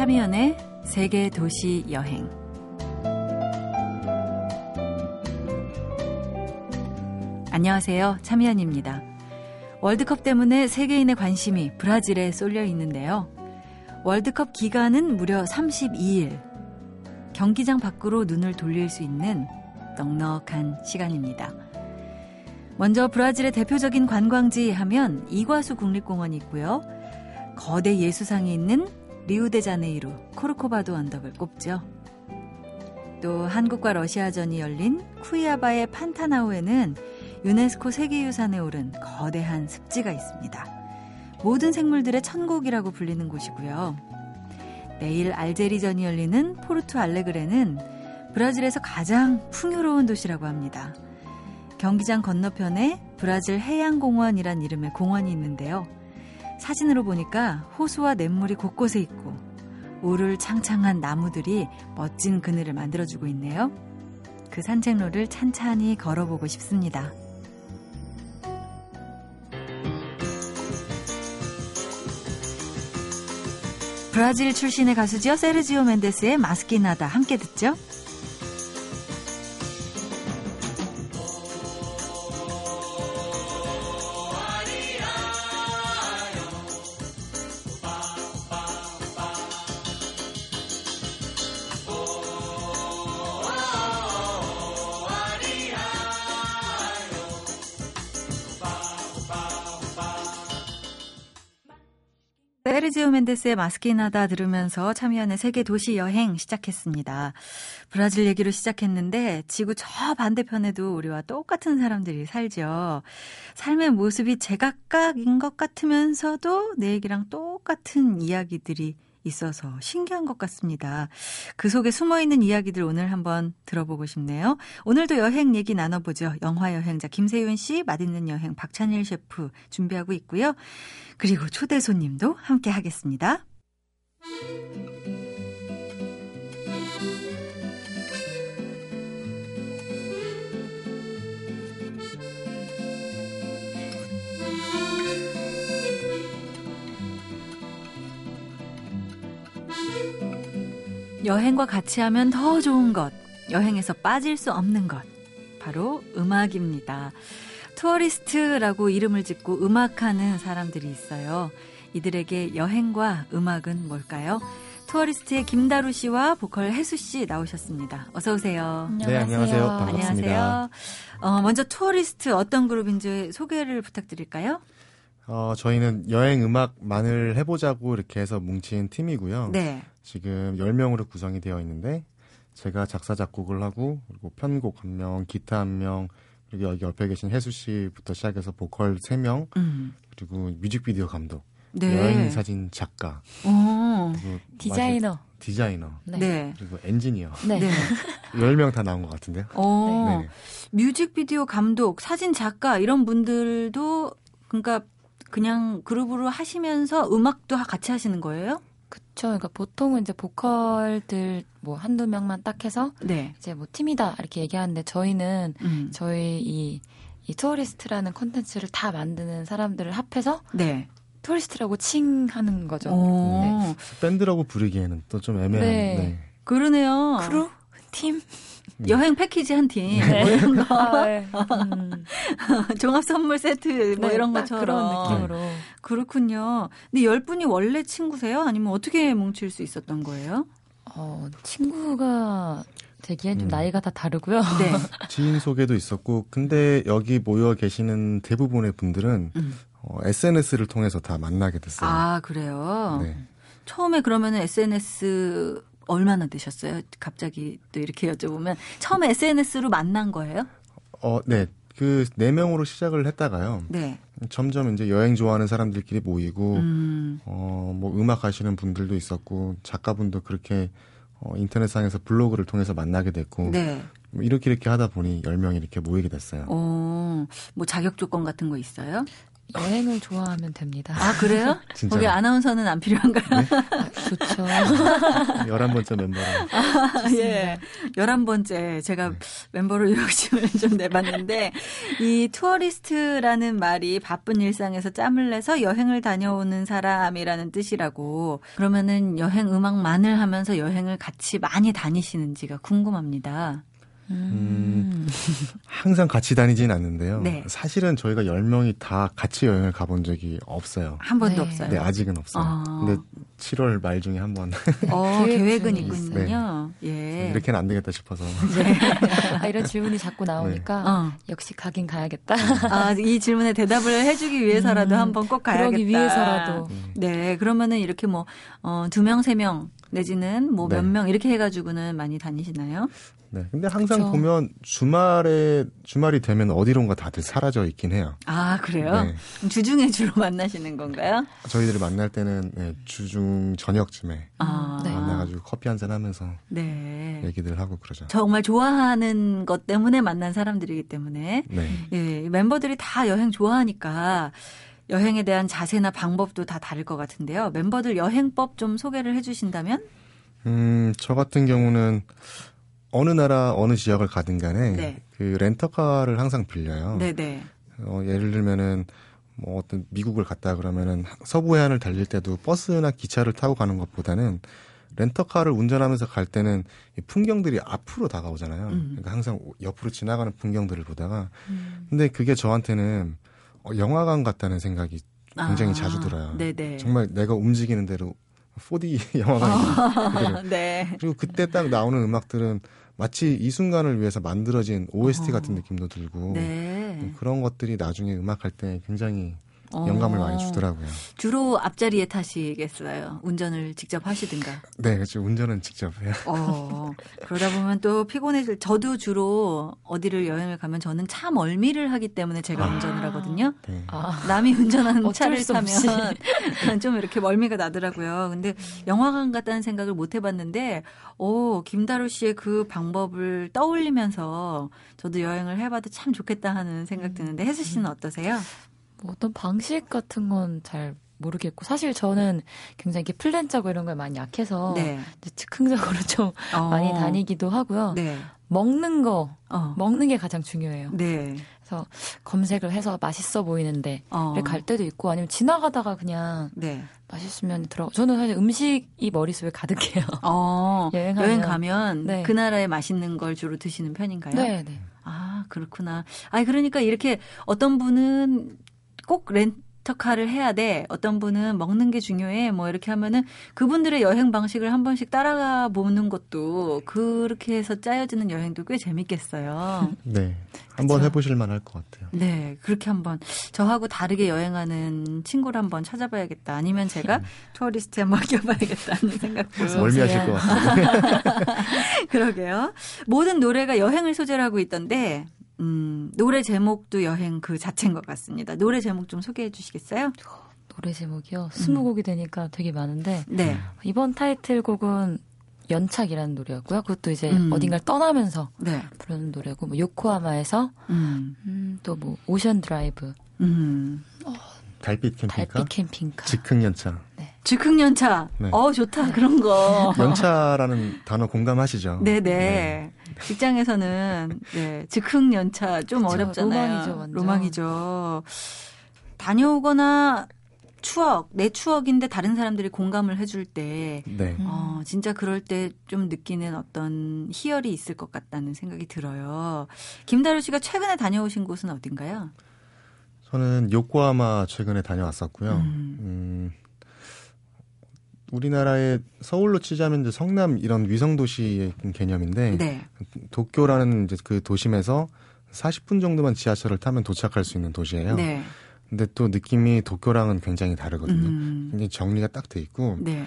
참여연의 세계 도시 여행. 안녕하세요. 참여연입니다. 월드컵 때문에 세계인의 관심이 브라질에 쏠려 있는데요. 월드컵 기간은 무려 32일. 경기장 밖으로 눈을 돌릴 수 있는 넉넉한 시간입니다. 먼저 브라질의 대표적인 관광지 하면 이과수 국립공원이 있고요. 거대 예수상이 있는 리우데자네이루 코르코바도 언덕을 꼽죠. 또 한국과 러시아전이 열린 쿠이아바의 판타나우에는 유네스코 세계유산에 오른 거대한 습지가 있습니다. 모든 생물들의 천국이라고 불리는 곳이고요. 내일 알제리전이 열리는 포르투 알레그레는 브라질에서 가장 풍요로운 도시라고 합니다. 경기장 건너편에 브라질 해양공원이란 이름의 공원이 있는데요. 사진으로 보니까 호수와 냇물이 곳곳에 있고 우를 창창한 나무들이 멋진 그늘을 만들어주고 있네요. 그 산책로를 찬찬히 걸어보고 싶습니다. 브라질 출신의 가수죠. 세르지오 멘데스의 마스키나다 함께 듣죠. 르지오 멘데스의 마스키나다 들으면서 참여하는 세계 도시 여행 시작했습니다. 브라질 얘기로 시작했는데 지구 저 반대편에도 우리와 똑같은 사람들이 살죠. 삶의 모습이 제각각인 것 같으면서도 내 얘기랑 똑같은 이야기들이 있어서 신기한 것 같습니다. 그 속에 숨어 있는 이야기들 오늘 한번 들어보고 싶네요. 오늘도 여행 얘기 나눠보죠. 영화 여행자 김세윤 씨, 맛있는 여행 박찬일 셰프 준비하고 있고요. 그리고 초대 손님도 함께 하겠습니다. 여행과 같이 하면 더 좋은 것, 여행에서 빠질 수 없는 것, 바로 음악입니다. 투어리스트라고 이름을 짓고 음악하는 사람들이 있어요. 이들에게 여행과 음악은 뭘까요? 투어리스트의 김다루 씨와 보컬 혜수 씨 나오셨습니다. 어서 오세요. 안녕하세요. 네, 안녕하세요. 반갑습니다. 안녕하세요. 어, 먼저 투어리스트 어떤 그룹인지 소개를 부탁드릴까요? 어, 저희는 여행 음악만을 해보자고 이렇게 해서 뭉친 팀이고요. 네. 지금 10명으로 구성이 되어 있는데 제가 작사 작곡을 하고 그리고 편곡 한 명, 기타 한 명, 그리고 여기 옆에 계신 혜수 씨부터 시작해서 보컬 3명, 음. 그리고 뮤직비디오 감독, 네. 여행 사진 작가, 디자이너, 맞아, 디자이너, 네. 그리고 엔지니어. 네. 네. 10명 다 나온 것 같은데요. 네. 뮤직비디오 감독, 사진 작가 이런 분들도 그러니까 그냥 그룹으로 하시면서 음악도 같이 하시는 거예요? 그쵸. 그러니까 보통은 이제 보컬들 뭐 한두 명만 딱 해서 네. 이제 뭐 팀이다 이렇게 얘기하는데 저희는 음. 저희 이, 이 투어리스트라는 콘텐츠를 다 만드는 사람들을 합해서 네. 투어리스트라고 칭하는 거죠. 네. 밴드라고 부르기에는 또 좀 애매한. 네. 네. 그러네요. 크루? 팀? 음. 여행 패키지 한 팀, 네. 뭐 이런 거. 아, 네. 음. 종합 선물 세트, 뭐 네, 이런 것처럼. 그런 느낌으로. 그렇군요. 근데 열 분이 원래 친구세요? 아니면 어떻게 뭉칠 수 있었던 거예요? 어, 친구가 되기엔 좀 음. 나이가 다 다르고요. 네. 지인 소개도 있었고, 근데 여기 모여 계시는 대부분의 분들은 음. 어, SNS를 통해서 다 만나게 됐어요. 아, 그래요? 네. 처음에 그러면은 SNS 얼마나 되셨어요? 갑자기 또 이렇게 여쭤보면 처음에 SNS로 만난 거예요? 어, 네. 그 네 명으로 시작을 했다가요. 네. 점점 이제 여행 좋아하는 사람들끼리 모이고 음. 어 뭐 음악 하시는 분들도 있었고 작가분도 그렇게 어 인터넷상에서 블로그를 통해서 만나게 됐고 네. 뭐 이렇게 이렇게 하다 보니 10명이 이렇게 모이게 됐어요. 어, 뭐 자격 조건 같은 거 있어요? 여행을 좋아하면 됩니다. 아, 그래요? 거기 아나운서는 안 필요한가요? 네? 아, 좋죠. 11번째 멤버로. 아, 예. 11번째. 제가 네. 멤버로 욕심을 좀 내봤는데, 이 투어리스트라는 말이 바쁜 일상에서 짬을 내서 여행을 다녀오는 사람이라는 뜻이라고. 그러면은 여행 음악만을 하면서 여행을 같이 많이 다니시는지가 궁금합니다. 음, 항상 같이 다니진 않는데요. 네. 사실은 저희가 10명이 다 같이 여행을 가본 적이 없어요. 한 번도 네. 없어요? 네, 아직은 없어요. 아. 근데 7월 말 중에 한 번. 어, 계획은 있군요. 네. 예. 이렇게는 안 되겠다 싶어서. 네. 아, 이런 질문이 자꾸 나오니까 네. 어. 역시 가긴 가야겠다. 아, 이 질문에 대답을 해주기 위해서라도 음, 한번 꼭 가야겠다. 그러기 위해서라도. 네, 그러면은 이렇게 뭐, 어, 두 명, 세 명, 내지는 뭐 몇명 네. 이렇게 해가지고는 많이 다니시나요? 네. 근데 항상 그렇죠. 보면 주말에 주말이 되면 어디론가 다들 사라져 있긴 해요. 아 그래요? 네. 주중에 주로 만나시는 건가요? 저희들이 만날 때는 네, 주중 저녁쯤에 아, 네. 만나가지고 커피 한 잔 하면서 네. 얘기들 하고 그러죠. 정말 좋아하는 것 때문에 만난 사람들이기 때문에 네. 예, 멤버들이 다 여행 좋아하니까. 여행에 대한 자세나 방법도 다 다를 것 같은데요. 멤버들 여행법 좀 소개를 해주신다면? 음, 저 같은 경우는 어느 나라 어느 지역을 가든 간에 네. 그 렌터카를 항상 빌려요. 네네. 네. 어, 예를 들면은 뭐 어떤 미국을 갔다 그러면은 서부 해안을 달릴 때도 버스나 기차를 타고 가는 것보다는 렌터카를 운전하면서 갈 때는 이 풍경들이 앞으로 다가오잖아요. 음. 그러니까 항상 옆으로 지나가는 풍경들을 보다가 음. 근데 그게 저한테는 어, 영화관 같다는 생각이 굉장히 아, 자주 들어요. 네네. 정말 내가 움직이는 대로 4D 영화관이 아, 네. 그리고 그때 딱 나오는 음악들은 마치 이 순간을 위해서 만들어진 OST 어. 같은 느낌도 들고 네. 그런 것들이 나중에 음악할 때 굉장히 영감을 어. 많이 주더라고요. 주로 앞자리에 타시겠어요? 운전을 직접 하시든가? 네, 그렇죠. 운전은 직접 해요. 어, 그러다 보면 또 피곤해질, 저도 주로 어디를 여행을 가면 저는 차 멀미를 하기 때문에 제가 아. 운전을 하거든요. 네. 아. 남이 운전하는 차를 타면 좀 이렇게 멀미가 나더라고요. 근데 영화관 갔다는 생각을 못 해봤는데, 오, 김다루 씨의 그 방법을 떠올리면서 저도 여행을 해봐도 참 좋겠다 하는 생각 드는데, 혜수 씨는 어떠세요? 뭐 어떤 방식 같은 건 잘 모르겠고 사실 저는 굉장히 이렇게 플랜 짜고 이런 걸 많이 약해서 네. 즉흥적으로 좀 어. 많이 다니기도 하고요. 네. 먹는 거 어. 먹는 게 가장 중요해요. 네. 그래서 검색을 해서 맛있어 보이는데 어. 갈 때도 있고 아니면 지나가다가 그냥 네. 맛있으면 들어. 저는 사실 음식이 머릿속에 가득해요. 어. 여행 여행 가면 네. 그 나라의 맛있는 걸 주로 드시는 편인가요? 네, 네. 아 그렇구나. 아 그러니까 이렇게 어떤 분은 꼭 렌터카를 해야 돼. 어떤 분은 먹는 게 중요해. 뭐 이렇게 하면은 그분들의 여행 방식을 한 번씩 따라가 보는 것도 그렇게 해서 짜여지는 여행도 꽤 재밌겠어요. 네. 한번 해보실 만할 것 같아요. 네. 그렇게 한번 저하고 다르게 여행하는 친구를 한번 찾아봐야겠다. 아니면 제가 투어리스트에 맡겨봐야겠다는 생각도. 멀미하실 것 같아요. 그러게요. 모든 노래가 여행을 소재로 하고 있던데 음, 노래 제목도 여행 그 자체인 것 같습니다. 노래 제목 좀 소개해 주시겠어요? 노래 제목이요? 스무 곡이 되니까 되게 많은데 네. 이번 타이틀곡은 연착이라는 노래였고요. 그것도 이제 음. 어딘가를 떠나면서 네. 부르는 노래고 뭐 요코하마에서 음. 음, 또 뭐 Ocean Drive 음. 어, 달빛 캠핑카 달빛 캠핑카 즉흥 연차 네. 즉흥 연차 네. 어 좋다 그런 거 연차라는 단어 공감하시죠? 네네 네. 직장에서는 네, 즉흥 연차 좀 그쵸, 어렵잖아요. 로망이죠, 완전. 로망이죠. 다녀오거나 추억, 내 추억인데 다른 사람들이 공감을 해줄 때, 네. 어, 진짜 그럴 때 좀 느끼는 어떤 희열이 있을 것 같다는 생각이 들어요. 김다루 씨가 최근에 다녀오신 곳은 어딘가요? 저는 요코하마 최근에 다녀왔었고요. 음. 음, 우리나라의 서울로 치자면 이제 성남 이런 위성 도시의 개념인데 네. 도쿄라는 이제 그 도심에서 40분 정도만 지하철을 타면 도착할 수 있는 도시예요. 네. 근데 또 느낌이 도쿄랑은 굉장히 다르거든요. 음. 굉장히 정리가 딱 돼 있고 네.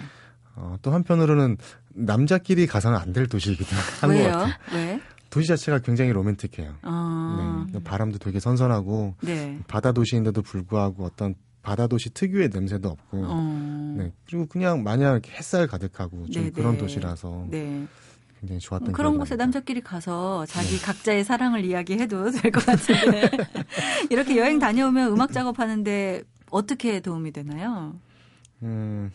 어, 또 한편으로는 남자끼리 가서는 안 될 도시이기도 한 것 같아요. 왜? 도시 자체가 굉장히 로맨틱해요. 아. 네. 바람도 되게 선선하고 네. 바다 도시인데도 불구하고 어떤 바다 도시 특유의 냄새도 없고 어. 네. 그리고 그냥 마냥 햇살 가득하고 좀 네네. 그런 도시라서 네. 굉장히 좋았던 그런 곳에 남자끼리 가서 자기 네. 각자의 사랑을 이야기해도 될 것 같은데 이렇게 여행 다녀오면 음악 작업하는데 어떻게 도움이 되나요? 음,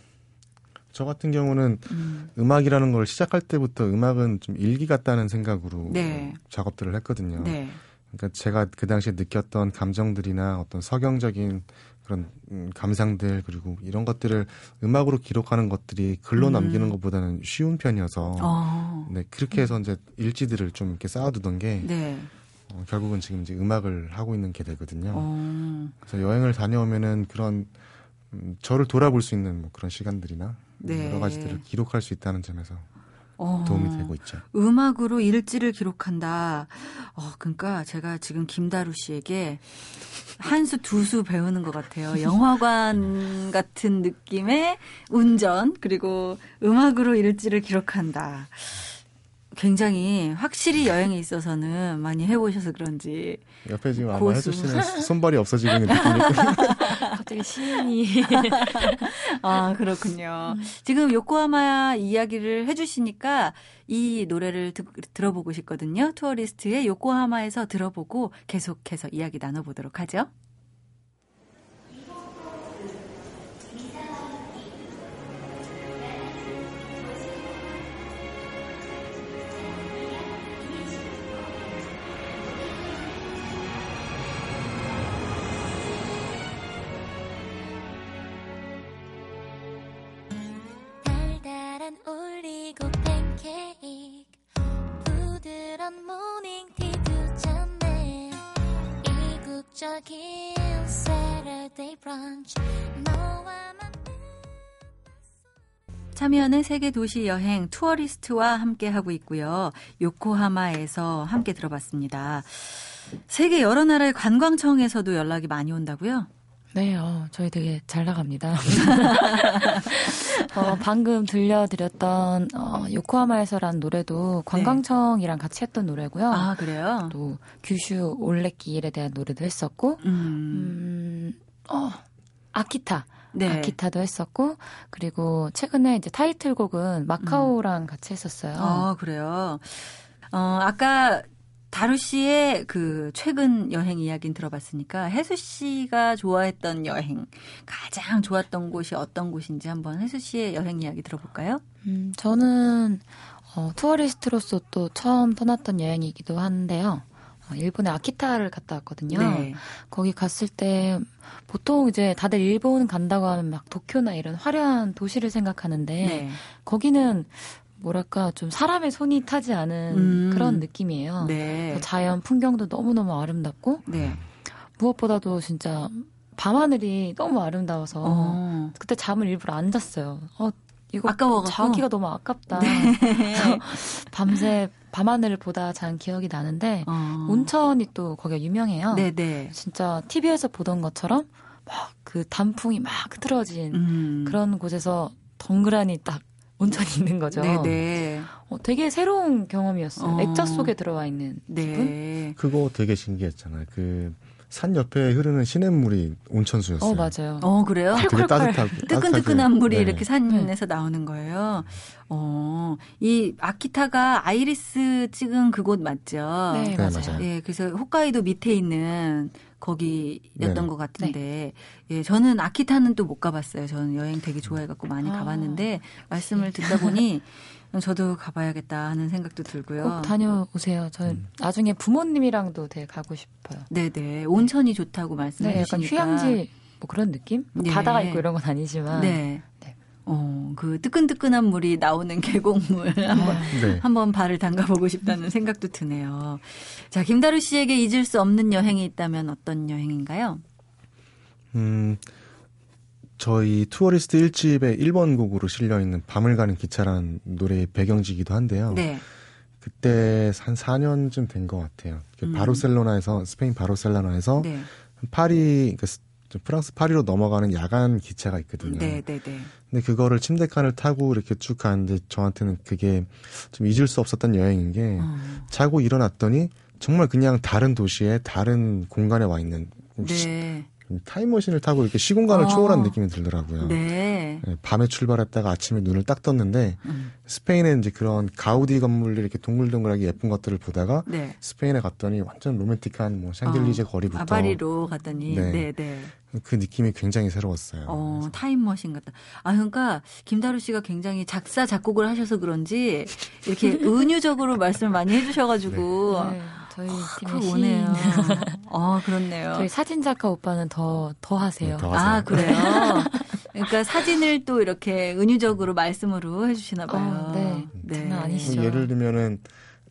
저 같은 경우는 음. 악이라는 걸 시작할 때부터 음악은 좀 일기 같다는 생각으로 네. 작업들을 했거든요. 네. 그러니까 제가 그 당시에 느꼈던 감정들이나 어떤 서경적인 그런 음, 감상들 그리고 이런 것들을 음악으로 기록하는 것들이 글로 음. 남기는 것보다는 쉬운 편이어서 어. 네 그렇게 해서 이제 일지들을 좀 이렇게 쌓아두던 게 네. 어, 결국은 지금 이제 음악을 하고 있는 게 되거든요. 어. 그래서 여행을 다녀오면은 그런 음, 저를 돌아볼 수 있는 뭐 그런 시간들이나 네. 여러 가지들을 기록할 수 있다는 점에서 어, 도움이 되고 있죠. 음악으로 일지를 기록한다. 어, 그러니까 제가 지금 김다루 씨에게 한 수, 두 수 배우는 것 같아요. 영화관 같은 느낌의 운전, 그리고 음악으로 일지를 기록한다. 굉장히 확실히 여행에 있어서는 많이 해보셔서 그런지 옆에 지금 아마 씨는 손발이 없어지고 있는 느낌이 갑자기 시인이 아 그렇군요. 지금 요코하마 이야기를 해주시니까 이 노래를 드, 들어보고 싶거든요. 투어리스트의 요코하마에서 들어보고 계속해서 이야기 나눠보도록 하죠. 이국적인 Saturday brunch 참여하는 세계 도시 여행 투어리스트와 함께 하고 있고요. 요코하마에서 함께 들어봤습니다. 세계 여러 나라의 관광청에서도 연락이 많이 온다고요? 네, 어, 저희 되게 잘 나갑니다. 어, 방금 들려드렸던 어, 요코하마에서란 노래도 관광청이랑 네. 같이 했던 노래고요. 아, 그래요? 또 규슈 올레길에 대한 노래도 했었고, 음, 음 어, 아키타. 네. 아키타도 했었고 그리고 최근에 이제 타이틀곡은 마카오랑 음. 같이 했었어요. 아 그래요. 어 아까 다루 씨의 그 최근 여행 이야기는 들어봤으니까 혜수 씨가 좋아했던 여행 가장 좋았던 곳이 어떤 곳인지 한번 혜수 씨의 여행 이야기 들어볼까요? 음, 저는 어, 투어리스트로서 또 처음 떠났던 여행이기도 한데요. 어, 일본의 아키타를 갔다 왔거든요. 네. 거기 갔을 때 보통 이제 다들 일본 간다고 하면 막 도쿄나 이런 화려한 도시를 생각하는데 네. 거기는 뭐랄까 좀 사람의 손이 타지 않은 음. 그런 느낌이에요. 네. 자연 풍경도 너무너무 아름답고 네. 무엇보다도 진짜 밤하늘이 너무 아름다워서 어. 그때 잠을 일부러 안 잤어요. 어 이거 아까워 자기가 너무 아깝다. 네. 밤새 밤하늘을 보다 잔 기억이 나는데 어. 온천이 또 거기가 유명해요. 네네. 네. 진짜 TV에서 보던 것처럼 막 그 단풍이 막 흐트러진 음. 그런 곳에서 덩그라니 딱 온천이 있는 거죠. 네네. 네. 어, 되게 새로운 경험이었어요. 어. 액자 속에 들어와 있는 네. 기분. 그거 되게 신기했잖아요. 그 산 옆에 흐르는 시냇물이 온천수였어요. 어, 맞아요. 어, 그래요? 되게 따뜻하고 뜨끈뜨끈한 물이 네. 이렇게 산에서 나오는 거예요. 어, 이 아키타가 아이리스 찍은 그곳 맞죠? 네, 네 맞아요. 예, 그래서 홋카이도 밑에 있는 거기였던 네. 것 같은데 네. 예 저는 아키타는 또 못 가봤어요. 저는 여행 되게 좋아해갖고 많이 아, 가봤는데 말씀을 듣다 보니 저도 가봐야겠다 하는 생각도 들고요. 꼭 다녀오세요. 저 음. 나중에 부모님이랑도 되게 가고 싶어요. 네네 온천이 좋다고 말씀해 네, 주시니까 약간 휴양지 뭐 그런 느낌? 뭐 네. 바다가 있고 이런 건 아니지만 네. 어, 그 뜨끈뜨끈한 물이 나오는 계곡물 한번 네. 한번 발을 담가 보고 싶다는 생각도 드네요. 자, 김다루 씨에게 잊을 수 없는 여행이 있다면 어떤 여행인가요? 음, 저희 투어리스트 1집의 1번 곡으로 실려 있는 밤을 가는 기차라는 노래의 배경지기도 한데요. 네. 그때 한 4년쯤 된 것 같아요. 음. 바르셀로나에서 스페인 바르셀로나에서 네. 파리 그러니까 프랑스 파리로 넘어가는 야간 기차가 있거든요. 네, 네, 네. 근데 그거를 침대칸을 타고 이렇게 쭉 가는데 저한테는 그게 좀 잊을 수 없었던 여행인 게 어. 자고 일어났더니 정말 그냥 다른 도시에 다른 공간에 와 있는 네. 타임머신을 타고 이렇게 시공간을 어. 초월한 느낌이 들더라고요. 네. 네. 밤에 출발했다가 아침에 눈을 딱 떴는데 음. 스페인에 이제 그런 가우디 건물들 이렇게 동글동글하게 예쁜 것들을 보다가 네. 스페인에 갔더니 완전 로맨틱한 뭐 샹들리제 어. 거리부터 아바리로 갔더니 네. 네, 네. 그 느낌이 굉장히 새로웠어요. 어, 타임머신 같다. 아, 그러니까 김다루 씨가 굉장히 작사 작곡을 하셔서 그런지 이렇게 은유적으로 말씀을 많이 해주셔가지고 네. 네. 저희 아, 팀의 오네요. 어, 그렇네요. 저희 사진 작가 오빠는 더, 더 하세요. 네, 더 하세요. 아, 그래요? 그러니까 사진을 또 이렇게 은유적으로 말씀으로 해주시나 봐요. 어, 네. 네. 장난 아니시죠. 예를 들면은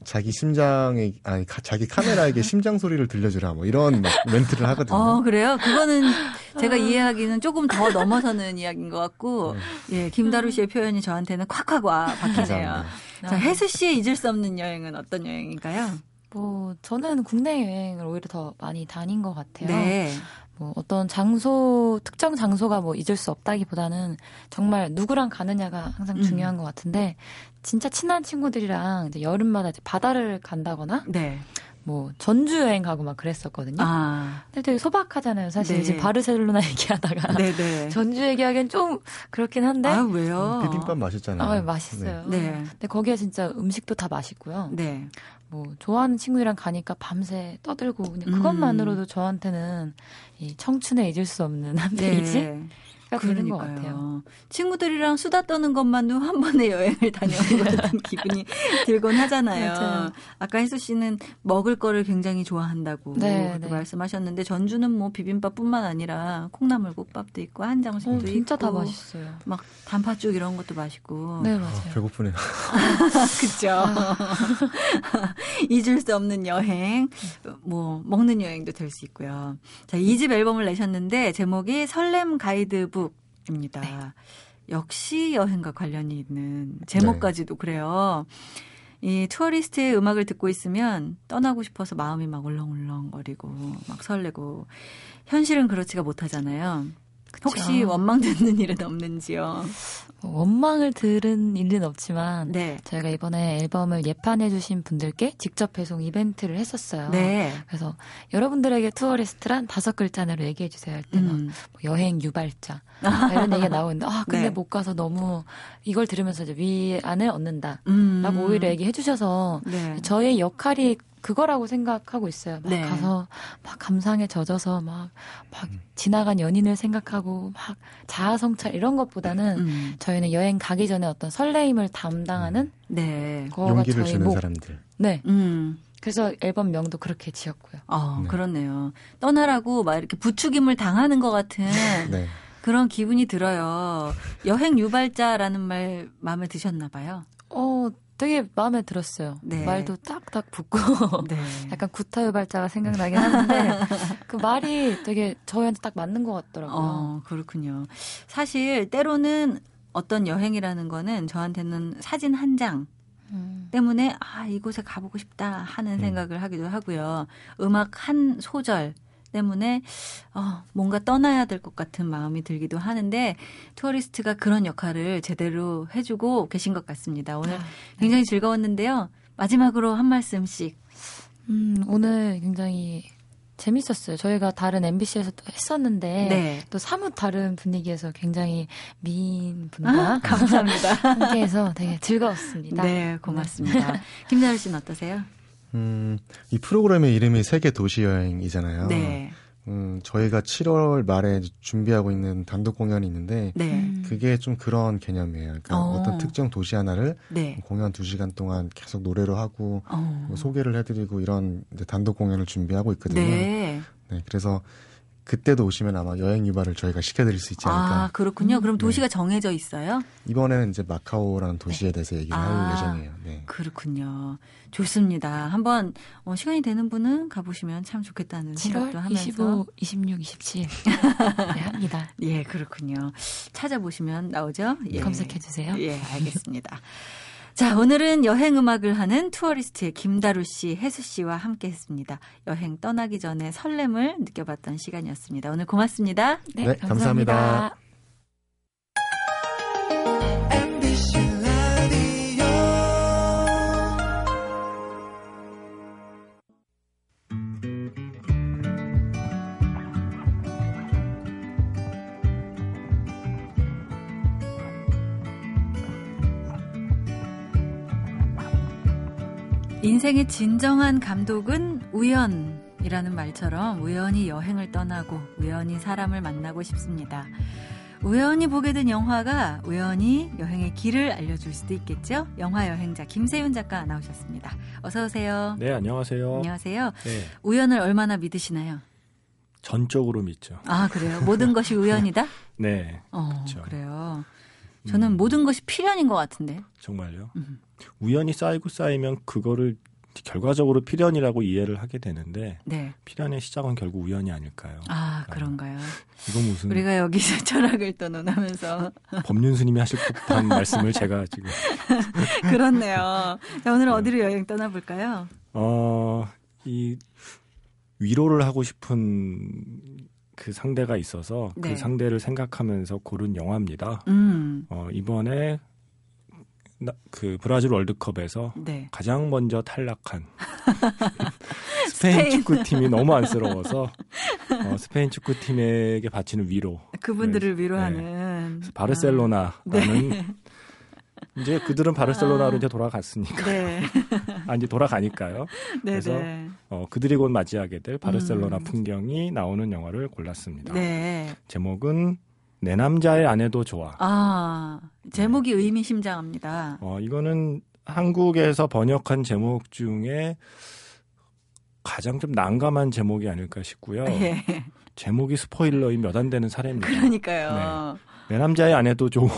자기 심장에 아니 가, 자기 카메라에게 심장 소리를 들려주라 뭐 이런 막 멘트를 하거든요. 어 그래요? 그거는 제가 이해하기는 조금 더 넘어서는 이야기인 것 같고 네. 예 김다루 씨의 표현이 저한테는 콱콱 와 박히네요. 자 혜수 씨의 잊을 수 없는 여행은 어떤 여행인가요? 뭐 저는 국내 여행을 오히려 더 많이 다닌 것 같아요. 네. 뭐 어떤 장소 특정 장소가 뭐 잊을 수 없다기보다는 정말 누구랑 가느냐가 항상 음. 중요한 음. 것 같은데 진짜 친한 친구들이랑 이제 여름마다 이제 바다를 간다거나 네. 뭐 전주 여행 가고 막 그랬었거든요. 아. 근데 되게 소박하잖아요. 사실 네. 이제 바르셀로나 얘기하다가 네네. 네. 전주 얘기하기엔 좀 그렇긴 한데. 아 왜요? 비빔밥 맛있잖아요. 아, 맛있어요. 네. 네. 근데 거기에 진짜 음식도 다 맛있고요. 네. 뭐 좋아하는 친구들이랑 가니까 밤새 떠들고 그냥 그것만으로도 음. 저한테는 이 청춘에 잊을 수 없는 한 페이지. 네. 그런 것 같아요. 친구들이랑 수다 떠는 것만도 한 번의 여행을 다녀온 것 같은 기분이 들곤 하잖아요. 맞아요. 아까 혜수 씨는 먹을 거를 굉장히 좋아한다고 네, 네. 말씀하셨는데 전주는 뭐 비빔밥뿐만 아니라 콩나물국밥도 있고 한정식도 어, 진짜 있고 다 맛있어요. 막 단팥죽 이런 것도 맛있고. 네 맞아요. 아, 배고프네요. 그렇죠. 잊을 수 없는 여행, 뭐 먹는 여행도 될 수 있고요. 자, 이집 앨범을 내셨는데 제목이 설렘 가이드북 입니다. 네. 역시 여행과 관련이 있는 제목까지도 네. 그래요. 이 투어리스트의 음악을 듣고 있으면 떠나고 싶어서 마음이 막 울렁울렁거리고 막 설레고 현실은 그렇지가 못하잖아요. 그쵸. 혹시 원망 듣는 일은 없는지요? 원망을 들은 일은 없지만 네. 저희가 이번에 앨범을 예판해 주신 분들께 직접 배송 이벤트를 했었어요. 네. 그래서 여러분들에게 투어리스트란 다섯 글자 내로 얘기해 주세요 할 때는 음. 뭐 여행 유발자 이런 얘기가 나오는데 아 근데 네. 못 가서 너무 이걸 들으면서 이제 위안을 얻는다라고 음. 오히려 얘기해 주셔서 네. 저의 역할이 그거라고 생각하고 있어요. 막 네. 가서 막 감상에 젖어서 막, 막 음. 지나간 연인을 생각하고 막 자아성찰 이런 것보다는 음. 저희는 여행 가기 전에 어떤 설레임을 담당하는 음. 네. 용기를 주는 목. 사람들. 네. 음. 그래서 앨범 명도 그렇게 지었고요. 아, 네. 그렇네요. 떠나라고 막 이렇게 부추김을 당하는 것 같은 네. 그런 기분이 들어요. 여행 유발자라는 말 마음에 드셨나 봐요. 어, 되게 마음에 들었어요. 네. 말도 딱딱 붙고 네. 약간 구타유 발자가 생각나긴 하는데 그 말이 되게 저희한테 딱 맞는 것 같더라고요. 어, 그렇군요. 사실 때로는 어떤 여행이라는 거는 저한테는 사진 한 장. 음. 때문에 아 이곳에 가보고 싶다 하는 음. 생각을 하기도 하고요. 음악 한 소절 때문에 어, 뭔가 떠나야 될 것 같은 마음이 들기도 하는데 투어리스트가 그런 역할을 제대로 해주고 계신 것 같습니다. 오늘 아, 네. 굉장히 즐거웠는데요. 마지막으로 한 말씀씩. 음, 오늘 굉장히 재밌었어요. 저희가 다른 MBC에서 또 했었는데 네. 또 사뭇 다른 분위기에서 굉장히 미인 분과 아, 감사합니다. 함께해서 되게 즐거웠습니다. 네, 고맙습니다. 김나루 씨는 어떠세요? 음, 이 프로그램의 이름이 세계 도시 여행이잖아요. 네. 음, 저희가 7월 말에 준비하고 있는 단독 공연이 있는데 네. 그게 좀 그런 개념이에요. 그러니까 어. 떤 특정 도시 하나를 네. 공연 2시간 동안 계속 노래로 하고 어. 뭐 소개를 해드리고 이런 단독 공연을 준비하고 있거든요. 네. 네. 그래서 그때도 오시면 아마 여행 유발을 저희가 시켜드릴 수 있지 않을까. 아, 그렇군요. 음. 그럼 도시가 네. 정해져 있어요? 이번에는 이제 마카오라는 도시에 네. 대해서 얘기를 아, 할 예정이에요. 네. 그렇군요. 좋습니다. 한번 어, 시간이 되는 분은 가보시면 참 좋겠다는 생각도 하면서. 25, 26, 27. 네, 합니다. 예, 그렇군요. 찾아보시면 나오죠? 예. 검색해 주세요. 예, 알겠습니다. 자, 오늘은 여행 음악을 하는 투어리스트의 김다루 씨, 혜수 씨와 함께 했습니다. 여행 떠나기 전에 설렘을 느껴봤던 시간이었습니다. 오늘 고맙습니다. 네, 네 감사합니다. 감사합니다. 인생의 진정한 감독은 우연이라는 말처럼 우연히 여행을 떠나고 우연히 사람을 만나고 싶습니다. 우연히 보게 된 영화가 우연히 여행의 길을 알려줄 수도 있겠죠? 영화 여행자 김세윤 작가 나오셨습니다. 어서 오세요. 네, 안녕하세요. 안녕하세요. 네. 우연을 얼마나 믿으시나요? 전적으로 믿죠. 아, 그래요? 모든 것이 우연이다? 네. 어, 그렇죠. 그래요. 저는 음. 모든 것이 필연인 것 같은데. 정말요? 음. 우연히 쌓이고 쌓이면 그거를 결과적으로 필연이라고 이해를 하게 되는데 네. 필연의 시작은 결국 우연이 아닐까요? 아 그러니까 그런가요? 이거 무슨 우리가 여기서 철학을 또 논하면서 법륜 스님이 하실 법한 말씀을 제가 지금 그렇네요. 자 오늘 은 네. 어디로 여행 떠나볼까요? 어이 위로를 하고 싶은 그 상대가 있어서 그 네. 그 상대를 생각하면서 고른 영화입니다. 음. 어, 이번에 그 브라질 월드컵에서 네. 가장 먼저 탈락한 스페인, 스페인 축구팀이 너무 안쓰러워서 어, 스페인 축구팀에게 바치는 위로 그분들을 네. 위로하는 네. 바르셀로나라는 네. 이제 그들은 바르셀로나로 아. 이제 돌아갔으니까. 네. 아, 이제 돌아가니까요. 네 그래서 네. 어, 그들이 곧 맞이하게 될 바르셀로나 음. 풍경이 나오는 영화를 골랐습니다. 네. 제목은 내 남자의 아내도 좋아. 아, 제목이 네. 의미심장합니다. 어, 이거는 한국에서 번역한 제목 중에 가장 좀 난감한 제목이 아닐까 싶고요. 예. 제목이 스포일러인 몇 안 되는 사례입니다. 그러니까요. 네. 내 남자의 아내도 좋아.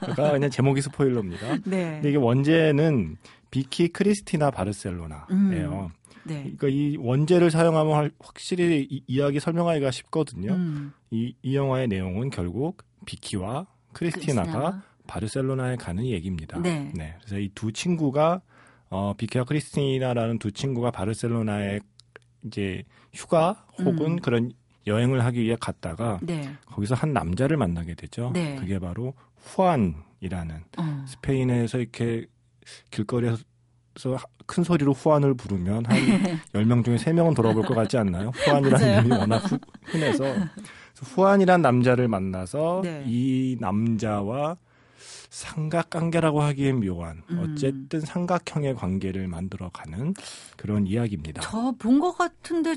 그러니까 그냥 제목이 스포일러입니다. 네. 근데 이게 원제는 비키 크리스티나 바르셀로나예요. 음. 네. 그러니까 이 원제를 사용하면 확실히 이, 이야기 설명하기가 쉽거든요. 음. 이, 이 영화의 내용은 결국 비키와 크리스티나가 크리스티나. 바르셀로나에 가는 얘기입니다. 네. 네. 그래서 이 두 친구가 어, 비키와 크리스티나라는 두 친구가 바르셀로나에 이제 휴가 혹은 음. 그런 여행을 하기 위해 갔다가 네. 거기서 한 남자를 만나게 되죠. 네. 그게 바로 후안이라는 어. 스페인에서 이렇게 길거리에서 큰 소리로 후안을 부르면 한 10명 중에 3명은 돌아볼 것 같지 않나요? 후안이라는 이름이 워낙 후, 흔해서 후안이란 남자를 만나서 네. 이 남자와 삼각관계라고 하기엔 묘한 음. 어쨌든 삼각형의 관계를 만들어가는 그런 이야기입니다. 저 본 것 같은데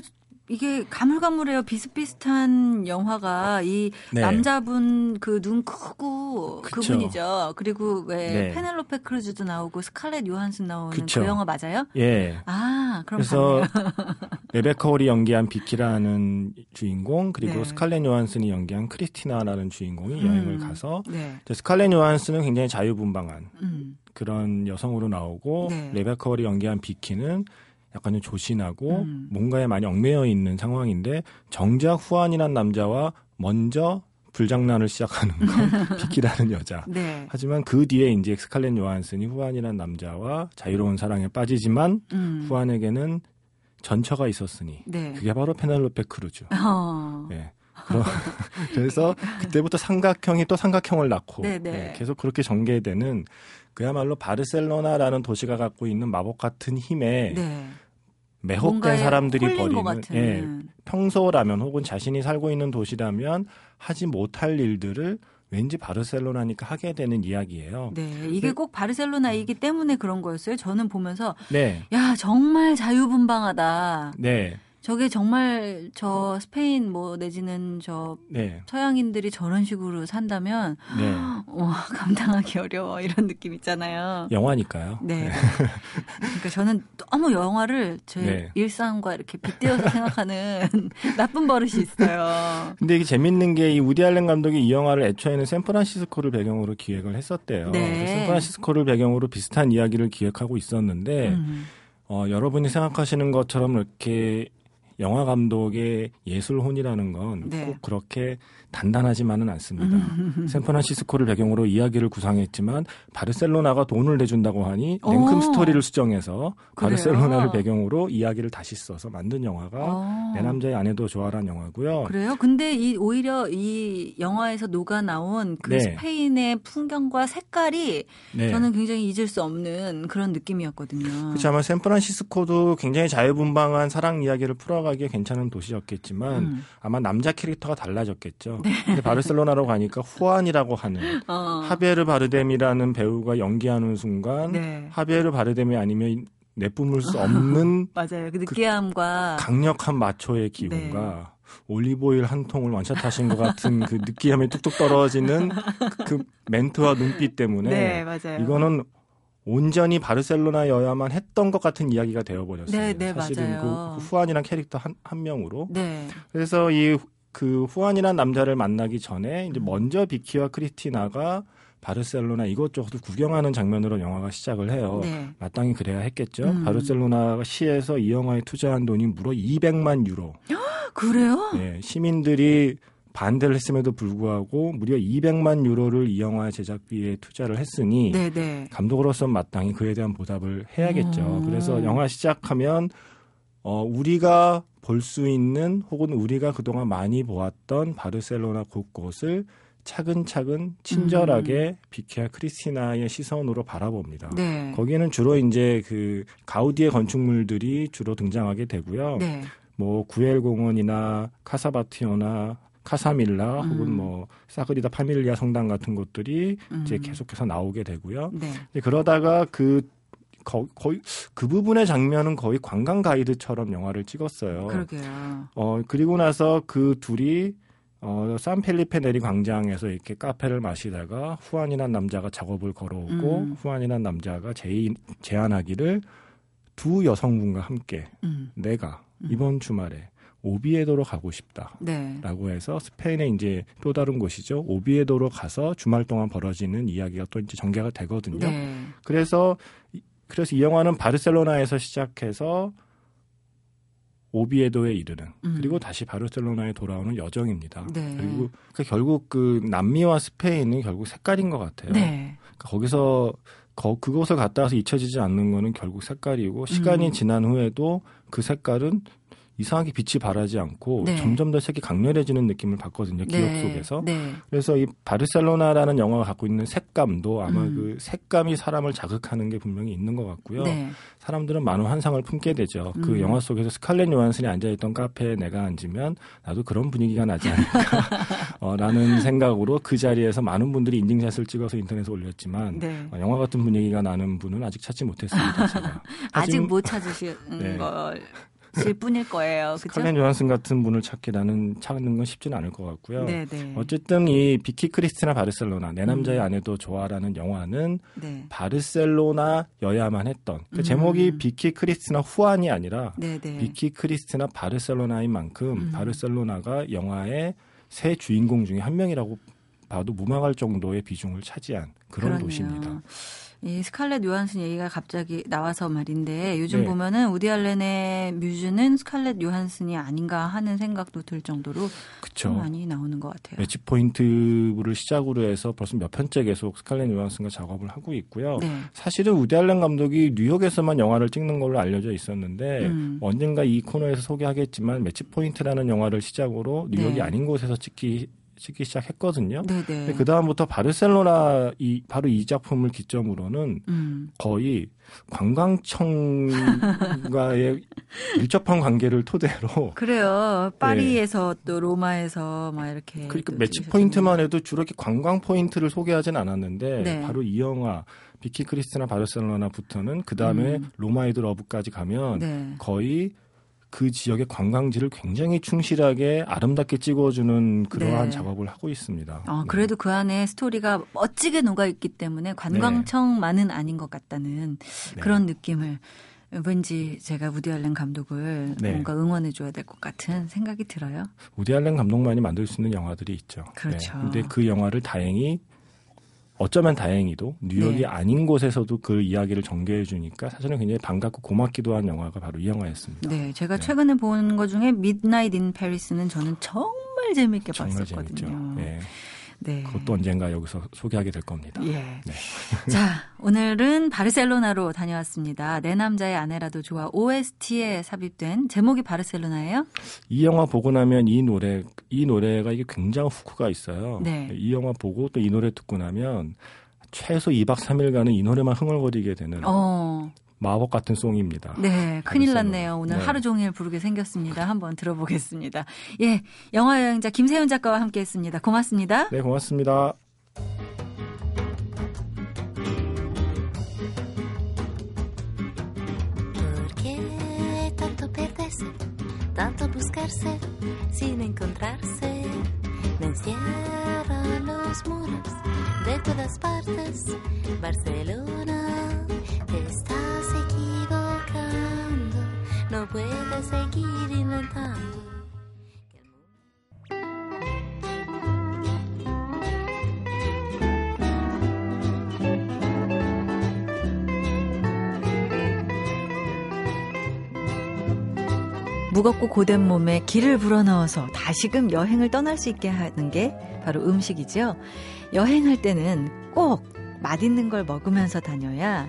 이게 가물가물해요. 비슷비슷한 영화가 이 네. 남자분 그 눈 크고 그쵸. 그분이죠. 그리고 왜 네. 페넬로페 크루즈도 나오고 스칼렛 요한슨 나오는 그쵸. 그 영화 맞아요? 예. 아, 그럼 그래서 레베카 홀이 연기한 비키라는 주인공 그리고 네. 스칼렛 요한슨이 연기한 크리스티나라는 주인공이 음. 여행을 가서 네. 스칼렛 요한슨은 굉장히 자유분방한 음. 그런 여성으로 나오고 네. 레베카 홀이 연기한 비키는 약간 좀 조신하고 음. 뭔가에 많이 얽매여 있는 상황인데 정작 후안이란 남자와 먼저 불장난을 시작하는 건 비키라는 여자. 네. 하지만 그 뒤에 이제 스칼렛 요한슨이 후안이란 남자와 자유로운 사랑에 빠지지만 음. 후안에게는 전처가 있었으니 네. 그게 바로 페넬로페 크루즈. 어. 네. 그래서 그때부터 삼각형이 또 삼각형을 낳고 네, 네. 네, 계속 그렇게 전개되는 그야말로 바르셀로나라는 도시가 갖고 있는 마법 같은 힘에 네. 매혹된 사람들이 벌이는 예, 평소라면 혹은 자신이 살고 있는 도시라면 하지 못할 일들을 왠지 바르셀로나니까 하게 되는 이야기예요. 네, 이게 꼭 바르셀로나이기 때문에 그런 거였어요. 저는 보면서 네. 야 정말 자유분방하다. 네. 저게 정말 저 스페인 뭐 내지는 저 네. 서양인들이 저런 식으로 산다면 네. 와 감당하기 어려워 이런 느낌 있잖아요. 영화니까요. 네. 네. 그러니까 저는 너무 영화를 제 네. 일상과 이렇게 빗대어서 생각하는 나쁜 버릇이 있어요. 근데 이게 재밌는 게 이 우디 알렌 감독이 이 영화를 애초에는 샌프란시스코를 배경으로 기획을 했었대요. 네. 샌프란시스코를 배경으로 비슷한 이야기를 기획하고 있었는데 음. 어, 여러분이 생각하시는 것처럼 이렇게 영화 감독의 예술혼이라는 건꼭 네. 그렇게 단단하지만은 않습니다. 음. 샌프란시스코를 배경으로 이야기를 구상했지만 바르셀로나가 돈을 내준다고 하니 냉큼 어. 스토리를 수정해서 그래요? 바르셀로나를 배경으로 이야기를 다시 써서 만든 영화가 어. 내 남자의 아내도 좋아라는 영화고요. 그래요? 근데 이 오히려 이 영화에서 녹아 나온 그 네. 스페인의 풍경과 색깔이 네. 저는 굉장히 잊을 수 없는 그런 느낌이었거든요. 그렇죠. 아마 샌프란시스코도 굉장히 자유분방한 사랑 이야기를 풀어가기에 괜찮은 도시였겠지만 음. 아마 남자 캐릭터가 달라졌겠죠. 네. 근데 바르셀로나로 가니까 후안이라고 하는 어. 하베르 바르뎀이라는 배우가 연기하는 순간 네. 하베르 바르뎀이 아니면 내뿜을 수 없는 맞아요. 그 느끼함과 그 강력한 마초의 기운과 네. 올리브오일 한 통을 완샷하신 것 같은 그 느끼함이 뚝뚝 떨어지는 그 멘트와 눈빛 때문에 네, 맞아요. 이거는 온전히 바르셀로나여야만 했던 것 같은 이야기가 되어버렸어요. 네, 네, 사실은 맞아요. 그 후안이란 캐릭터 한, 한 명으로. 네. 그래서 이 그 후안이란 남자를 만나기 전에 이제 먼저 비키와 크리스티나가 바르셀로나 이것저것 구경하는 장면으로 영화가 시작을 해요. 네. 마땅히 그래야 했겠죠. 음. 바르셀로나 시에서 이 영화에 투자한 돈이 무려 200만 유로. 그래요? 네, 시민들이 반대를 했음에도 불구하고 무려 200만 유로를 이 영화의 제작비에 투자를 했으니 네네. 네. 감독으로서 마땅히 그에 대한 보답을 해야겠죠. 음. 그래서 영화 시작하면 어 우리가 볼 수 있는 혹은 우리가 그동안 많이 보았던 바르셀로나 곳곳을 차근차근 친절하게 음. 비케아 크리스티나의 시선으로 바라봅니다. 네. 거기에는 주로 이제 그 가우디의 건축물들이 주로 등장하게 되고요. 네. 뭐 구엘 공원이나 카사 바트요나 카사밀라 음. 혹은 뭐 사그라다 파밀리아 성당 같은 곳들이 음. 이제 계속해서 나오게 되고요. 네. 그러다가 그 거, 거의 그 부분의 장면은 거의 관광 가이드처럼 영화를 찍었어요. 그러게요. 어 그리고 나서 그 둘이 어, 산펠리페 네리 광장에서 이렇게 카페를 마시다가 후안이란 남자가 작업을 걸어오고 음. 후안이란 남자가 제인, 제안하기를 두 여성분과 함께 음. 내가 음. 이번 주말에 오비에도로 가고 싶다라고 네. 해서 스페인의 이제 또 다른 곳이죠 오비에도로 가서 주말 동안 벌어지는 이야기가 또 이제 전개가 되거든요. 네. 그래서 그래서 이 영화는 바르셀로나에서 시작해서 오비에도에 이르는 음. 그리고 다시 바르셀로나에 돌아오는 여정입니다. 네. 그리고 그 결국 그 남미와 스페인은 결국 색깔인 것 같아요. 네. 그러니까 거기서 거, 그곳을 갔다 와서 잊혀지지 않는 거는 결국 색깔이고 시간이 음. 지난 후에도 그 색깔은 이상하게 빛이 바라지 않고 네. 점점 더 색이 강렬해지는 느낌을 받거든요. 기억 네. 속에서. 네. 그래서 이 바르셀로나라는 영화가 갖고 있는 색감도 아마 음. 그 색감이 사람을 자극하는 게 분명히 있는 것 같고요. 네. 사람들은 많은 환상을 품게 되죠. 그 음. 그 영화 속에서 스칼렛 요한슨이 앉아있던 카페에 내가 앉으면 나도 그런 분위기가 나지 않을까 어, 라는 생각으로 그 자리에서 많은 분들이 인증샷을 찍어서 인터넷에 올렸지만 네. 어, 영화 같은 분위기가 나는 분은 아직 찾지 못했습니다. 아직 못 찾으신 네. 걸. 질 뿐일 거예요. 스칼렛 요한슨 같은 분을 찾기 나는 찾는 건 쉽지는 않을 것 같고요. 네네. 네. 어쨌든 이 비키 크리스티나 바르셀로나 내 남자의 음. 아내도 좋아라는 영화는 네. 바르셀로나여야만 했던 그 음. 제목이 비키 크리스티나 후안이 아니라 네네. 네. 비키 크리스티나 바르셀로나인 만큼 음. 바르셀로나가 영화의 세 주인공 중에 한 명이라고 봐도 무방할 정도의 비중을 차지한 그런 그러네요. 도시입니다. 이 스칼렛 요한슨 얘기가 갑자기 나와서 말인데 요즘 네. 보면은 우디 알렌의 뮤즈는 스칼렛 요한슨이 아닌가 하는 생각도 들 정도로 그쵸. 많이 나오는 것 같아요. 매치 포인트를 시작으로 해서 벌써 몇 편째 계속 스칼렛 요한슨과 작업을 하고 있고요. 네. 사실은 우디 알렌 감독이 뉴욕에서만 영화를 찍는 걸로 알려져 있었는데 음. 언젠가 이 코너에서 소개하겠지만 매치 포인트라는 영화를 시작으로 뉴욕이 네. 아닌 곳에서 찍기 찍기 시작했거든요. 그 다음부터 바르셀로나 이 바로 이 작품을 기점으로는 음. 거의 관광청과의 밀접한 관계를 토대로 그래요. 파리에서 네. 또 로마에서 막 이렇게 그러니까 매치 포인트만 해도 주로 이렇게 관광 포인트를 소개하진 않았는데 네. 바로 이 영화 비키 크리스티나 바르셀로나부터는 그 다음에 음. 로마 with Love까지 가면 네. 거의 그 지역의 관광지를 굉장히 충실하게 아름답게 찍어주는 그러한 네. 작업을 하고 있습니다. 어, 그래도 네. 그 안에 스토리가 멋지게 녹아 있기 때문에 관광청만은 네. 아닌 것 같다는 네. 그런 느낌을 왠지 제가 우디 알렌 감독을 네. 뭔가 응원해 줘야 될 것 같은 생각이 들어요. 우디 알렌 감독만이 만들 수 있는 영화들이 있죠. 그렇죠. 네. 근데 그 영화를 다행히 어쩌면 다행히도 뉴욕이 네. 아닌 곳에서도 그 이야기를 전개해 주니까 사실은 굉장히 반갑고 고맙기도 한 영화가 바로 이 영화였습니다. 네, 제가 네. 최근에 본 것 중에 Midnight in Paris는 저는 정말 재밌게 정말 봤었거든요. 재밌죠. 네. 네. 그것도 언젠가 여기서 소개하게 될 겁니다. 예. 네. 자, 오늘은 바르셀로나로 다녀왔습니다. 내 남자의 아내라도 좋아 OST에 삽입된 제목이 바르셀로나예요? 이 영화 보고 나면 이 노래 이 노래가 이게 굉장히 후크가 있어요. 네. 이 영화 보고 또 이 노래 듣고 나면 최소 2박 3일간은 이 노래만 흥얼거리게 되는 어. 마법 같은 송입니다. 네, 큰일 났네요. 오늘 네. 하루 종일 부르게 생겼습니다. 한번 들어보겠습니다. 예, 영화 여행자 김세윤 작가와 함께했습니다. 고맙습니다. 네, 고맙습니다. tanto buscarse sin encontrarse. Vencieron los muros de todas partes. Barcelona está. No puedes seguir inventando. 무겁고 고된 몸에 기를 불어넣어서 다시금 여행을 떠날 수 있게 하는 게 바로 음식이죠. 여행할 때는 꼭 맛있는 걸 먹으면서 다녀야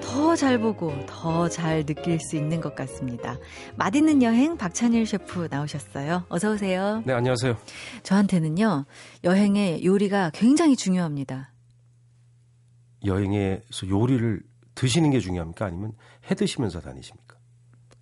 더 잘 보고 더 잘 느낄 수 있는 것 같습니다. 맛있는 여행 박찬일 셰프 나오셨어요. 어서 오세요. 네, 안녕하세요. 저한테는요. 여행의 요리가 굉장히 중요합니다. 여행에서 요리를 드시는 게 중요합니까? 아니면 해 드시면서 다니십니까?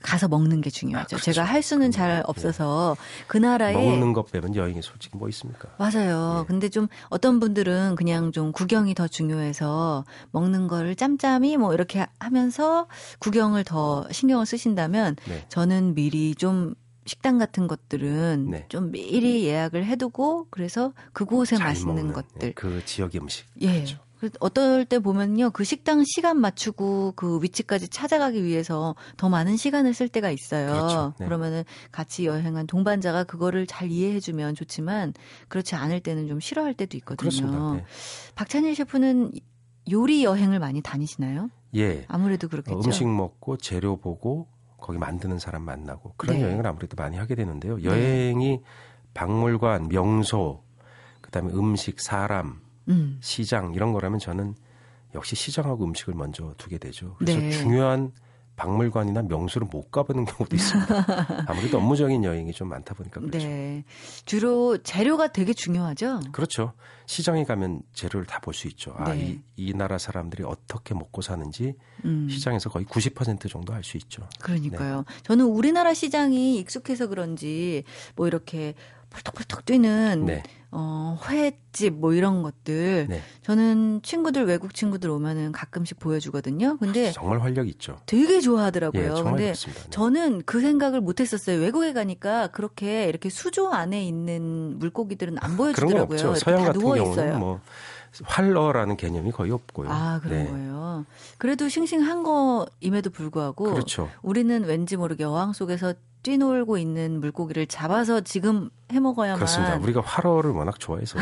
가서 먹는 게 중요하죠. 아, 그렇죠. 제가 할 수는 잘 네. 없어서 그 나라에 먹는 것 빼면 여행에 솔직히 뭐 있습니까? 맞아요. 네. 근데 좀 어떤 분들은 그냥 좀 구경이 더 중요해서 먹는 거를 짬짬이 뭐 이렇게 하면서 구경을 더 신경을 쓰신다면 네. 저는 미리 좀 식당 같은 것들은 네. 좀 미리 예약을 해두고 그래서 그곳에 맛있는 먹는, 것들 네, 그 지역의 음식 예 그렇죠. 어떨 때 보면요, 그 식당 시간 맞추고 그 위치까지 찾아가기 위해서 더 많은 시간을 쓸 때가 있어요. 그렇죠. 네. 그러면은 같이 여행한 동반자가 그거를 잘 이해해주면 좋지만 그렇지 않을 때는 좀 싫어할 때도 있거든요. 네. 박찬일 셰프는 요리 여행을 많이 다니시나요? 예. 아무래도 그렇겠죠. 어, 음식 먹고 재료 보고 거기 만드는 사람 만나고 그런 네. 여행을 아무래도 많이 하게 되는데요. 네. 여행이 박물관, 명소, 그다음에 음식, 사람 음. 시장 이런 거라면 저는 역시 시장하고 음식을 먼저 두게 되죠. 그래서 네. 중요한 박물관이나 명소를 못 가보는 경우도 있습니다. 아무래도 업무적인 여행이 좀 많다 보니까 그렇죠. 네. 주로 재료가 되게 중요하죠. 그렇죠. 시장에 가면 재료를 다 볼 수 있죠. 아, 네. 이, 이 나라 사람들이 어떻게 먹고 사는지 음. 시장에서 거의 90% 정도 알 수 있죠. 그러니까요. 네. 저는 우리나라 시장이 익숙해서 그런지 뭐 이렇게 펄떡펄떡 뛰는 네. 어, 회집 뭐 이런 것들 네. 저는 친구들 외국 친구들 오면은 가끔씩 보여주거든요. 근데 아, 정말 활력 있죠. 되게 좋아하더라고요. 예, 정말 근데 네. 저는 그 생각을 못 했었어요. 외국에 가니까 그렇게 이렇게 수조 안에 있는 물고기들은 안 보여주더라고요. 그런 거 없죠. 서양 같은 경우는 있어요. 뭐 활러라는 개념이 거의 없고요. 아 그런 네. 거예요. 그래도 싱싱한 거임에도 불구하고 그렇죠. 우리는 왠지 모르게 어항 속에서 뛰놀고 있는 물고기를 잡아서 지금 해 먹어야만 그렇습니다. 우리가 활어를 워낙 좋아해서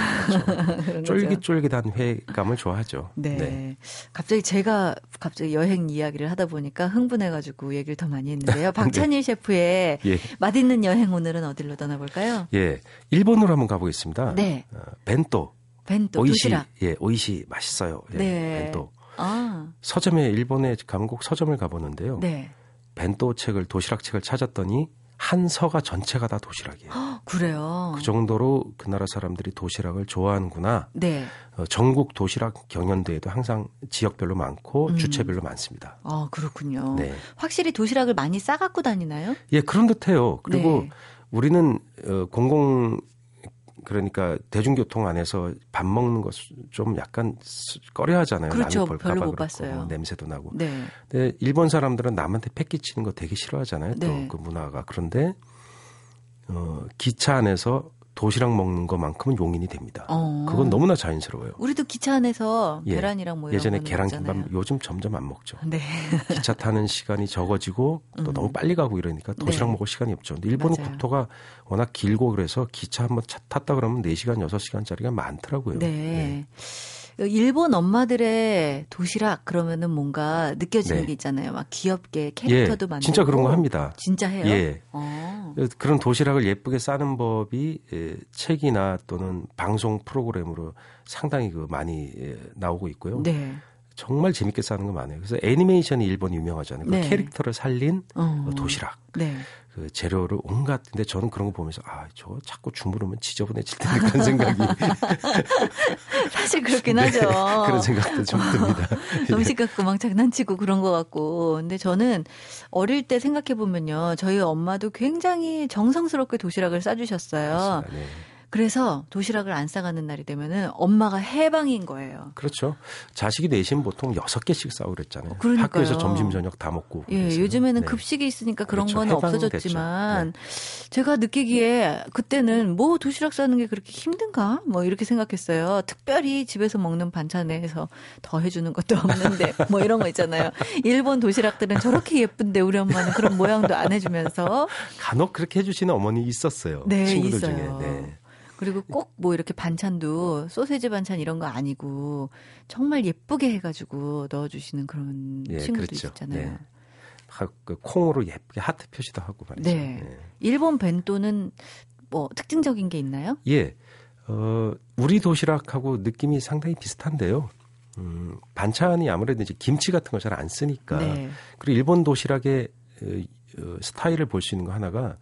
그렇죠. 쫄깃쫄깃한 회감을 좋아하죠. 네. 네. 갑자기 제가 갑자기 여행 이야기를 하다 보니까 흥분해가지고 얘기를 더 많이 했는데요. 박찬일 네. 셰프의 예. 맛있는 여행 오늘은 어디로 떠나볼까요? 예, 일본으로 한번 가보겠습니다. 네. 어, 벤또. 벤또 오이시, 도시락. 예, 오이시 맛있어요. 예, 네. 벤또. 아. 서점에 일본에 가면 꼭 서점을 가보는데요. 네. 벤또 책을 도시락 책을 찾았더니 한 서가 전체가 다 도시락이에요. 그래요. 그 정도로 그 나라 사람들이 도시락을 좋아하는구나. 네. 어, 전국 도시락 경연대회도 항상 지역별로 많고 음. 주체별로 많습니다. 아 그렇군요. 네. 확실히 도시락을 많이 싸갖고 다니나요? 예, 그런 듯해요. 그리고 네. 우리는 어, 공공 그러니까 대중교통 안에서 밥 먹는 것좀 약간 꺼려 하잖아요. 그렇죠. 남이 볼까 별로 못 봤어요. 뭐 냄새도 나고. 네. 근데 일본 사람들은 남한테 패 끼치는 거 되게 싫어하잖아요. 네. 또그 문화가. 그런데 어 기차 안에서 도시락 먹는 것만큼은 용인이 됩니다. 어. 그건 너무나 자연스러워요. 우리도 기차 안에서 예. 계란이랑 뭐 예전에 계란김밥 요즘 점점 안 먹죠. 네. 기차 타는 시간이 적어지고 또 음. 너무 빨리 가고 이러니까 도시락 네. 먹을 시간이 없죠. 근데 일본은 맞아요. 국토가 워낙 길고 그래서 기차 한번 탔다 그러면 4시간, 6시간짜리가 많더라고요. 네. 네. 일본 엄마들의 도시락 그러면은 뭔가 느껴지는 네. 게 있잖아요. 막 귀엽게 캐릭터도 예, 만들고. 진짜 그런 거 합니다. 진짜 해요? 예. 어. 그런 도시락을 예쁘게 싸는 법이 예, 책이나 또는 방송 프로그램으로 상당히 그 많이 예, 나오고 있고요. 네. 정말 재밌게 싸는 거 많아요. 그래서 애니메이션이 일본 유명하잖아요. 그 네. 캐릭터를 살린 어. 도시락. 네. 그 재료를 온갖 근데 저는 그런 거 보면서 아 저거 자꾸 주무르면 지저분해질 텐데 그런 생각이 사실 그렇긴 네, 하죠. 그런 생각도 좀 듭니다. 음식 갖고 막 장난치고 그런 것 같고 근데 저는 어릴 때 생각해 보면요 저희 엄마도 굉장히 정성스럽게 도시락을 싸주셨어요. 네. 그래서 도시락을 안 싸가는 날이 되면은 엄마가 해방인 거예요. 그렇죠. 자식이 내신 보통 여섯 개씩 싸고 그랬잖아요. 어, 그러니까요. 학교에서 점심 저녁 다 먹고. 예. 요즘에는 네. 급식이 있으니까 그런 그렇죠. 건 없어졌지만 네. 제가 느끼기에 그때는 뭐 도시락 싸는 게 그렇게 힘든가? 뭐 이렇게 생각했어요. 특별히 집에서 먹는 반찬에서 더 해주는 것도 없는데 뭐 이런 거 있잖아요. 일본 도시락들은 저렇게 예쁜데 우리 엄마는 그런 모양도 안 해주면서 간혹 그렇게 해주시는 어머니 있었어요. 네, 친구들 있어요. 중에. 네. 그리고 꼭 뭐 이렇게 반찬도 소세지 반찬 이런 거 아니고 정말 예쁘게 해가지고 넣어주시는 그런 예, 친구들 그렇죠. 있잖아요. 네. 그 콩으로 예쁘게 하트 표시도 하고 말이죠. 네. 네. 일본 벤또는 뭐 특징적인 게 있나요? 예. 어, 우리 도시락하고 느낌이 상당히 비슷한데요. 음, 반찬이 아무래도 이제 김치 같은 걸 잘 안 쓰니까. 네. 그리고 일본 도시락의 어, 어, 스타일을 볼 수 있는 거 하나가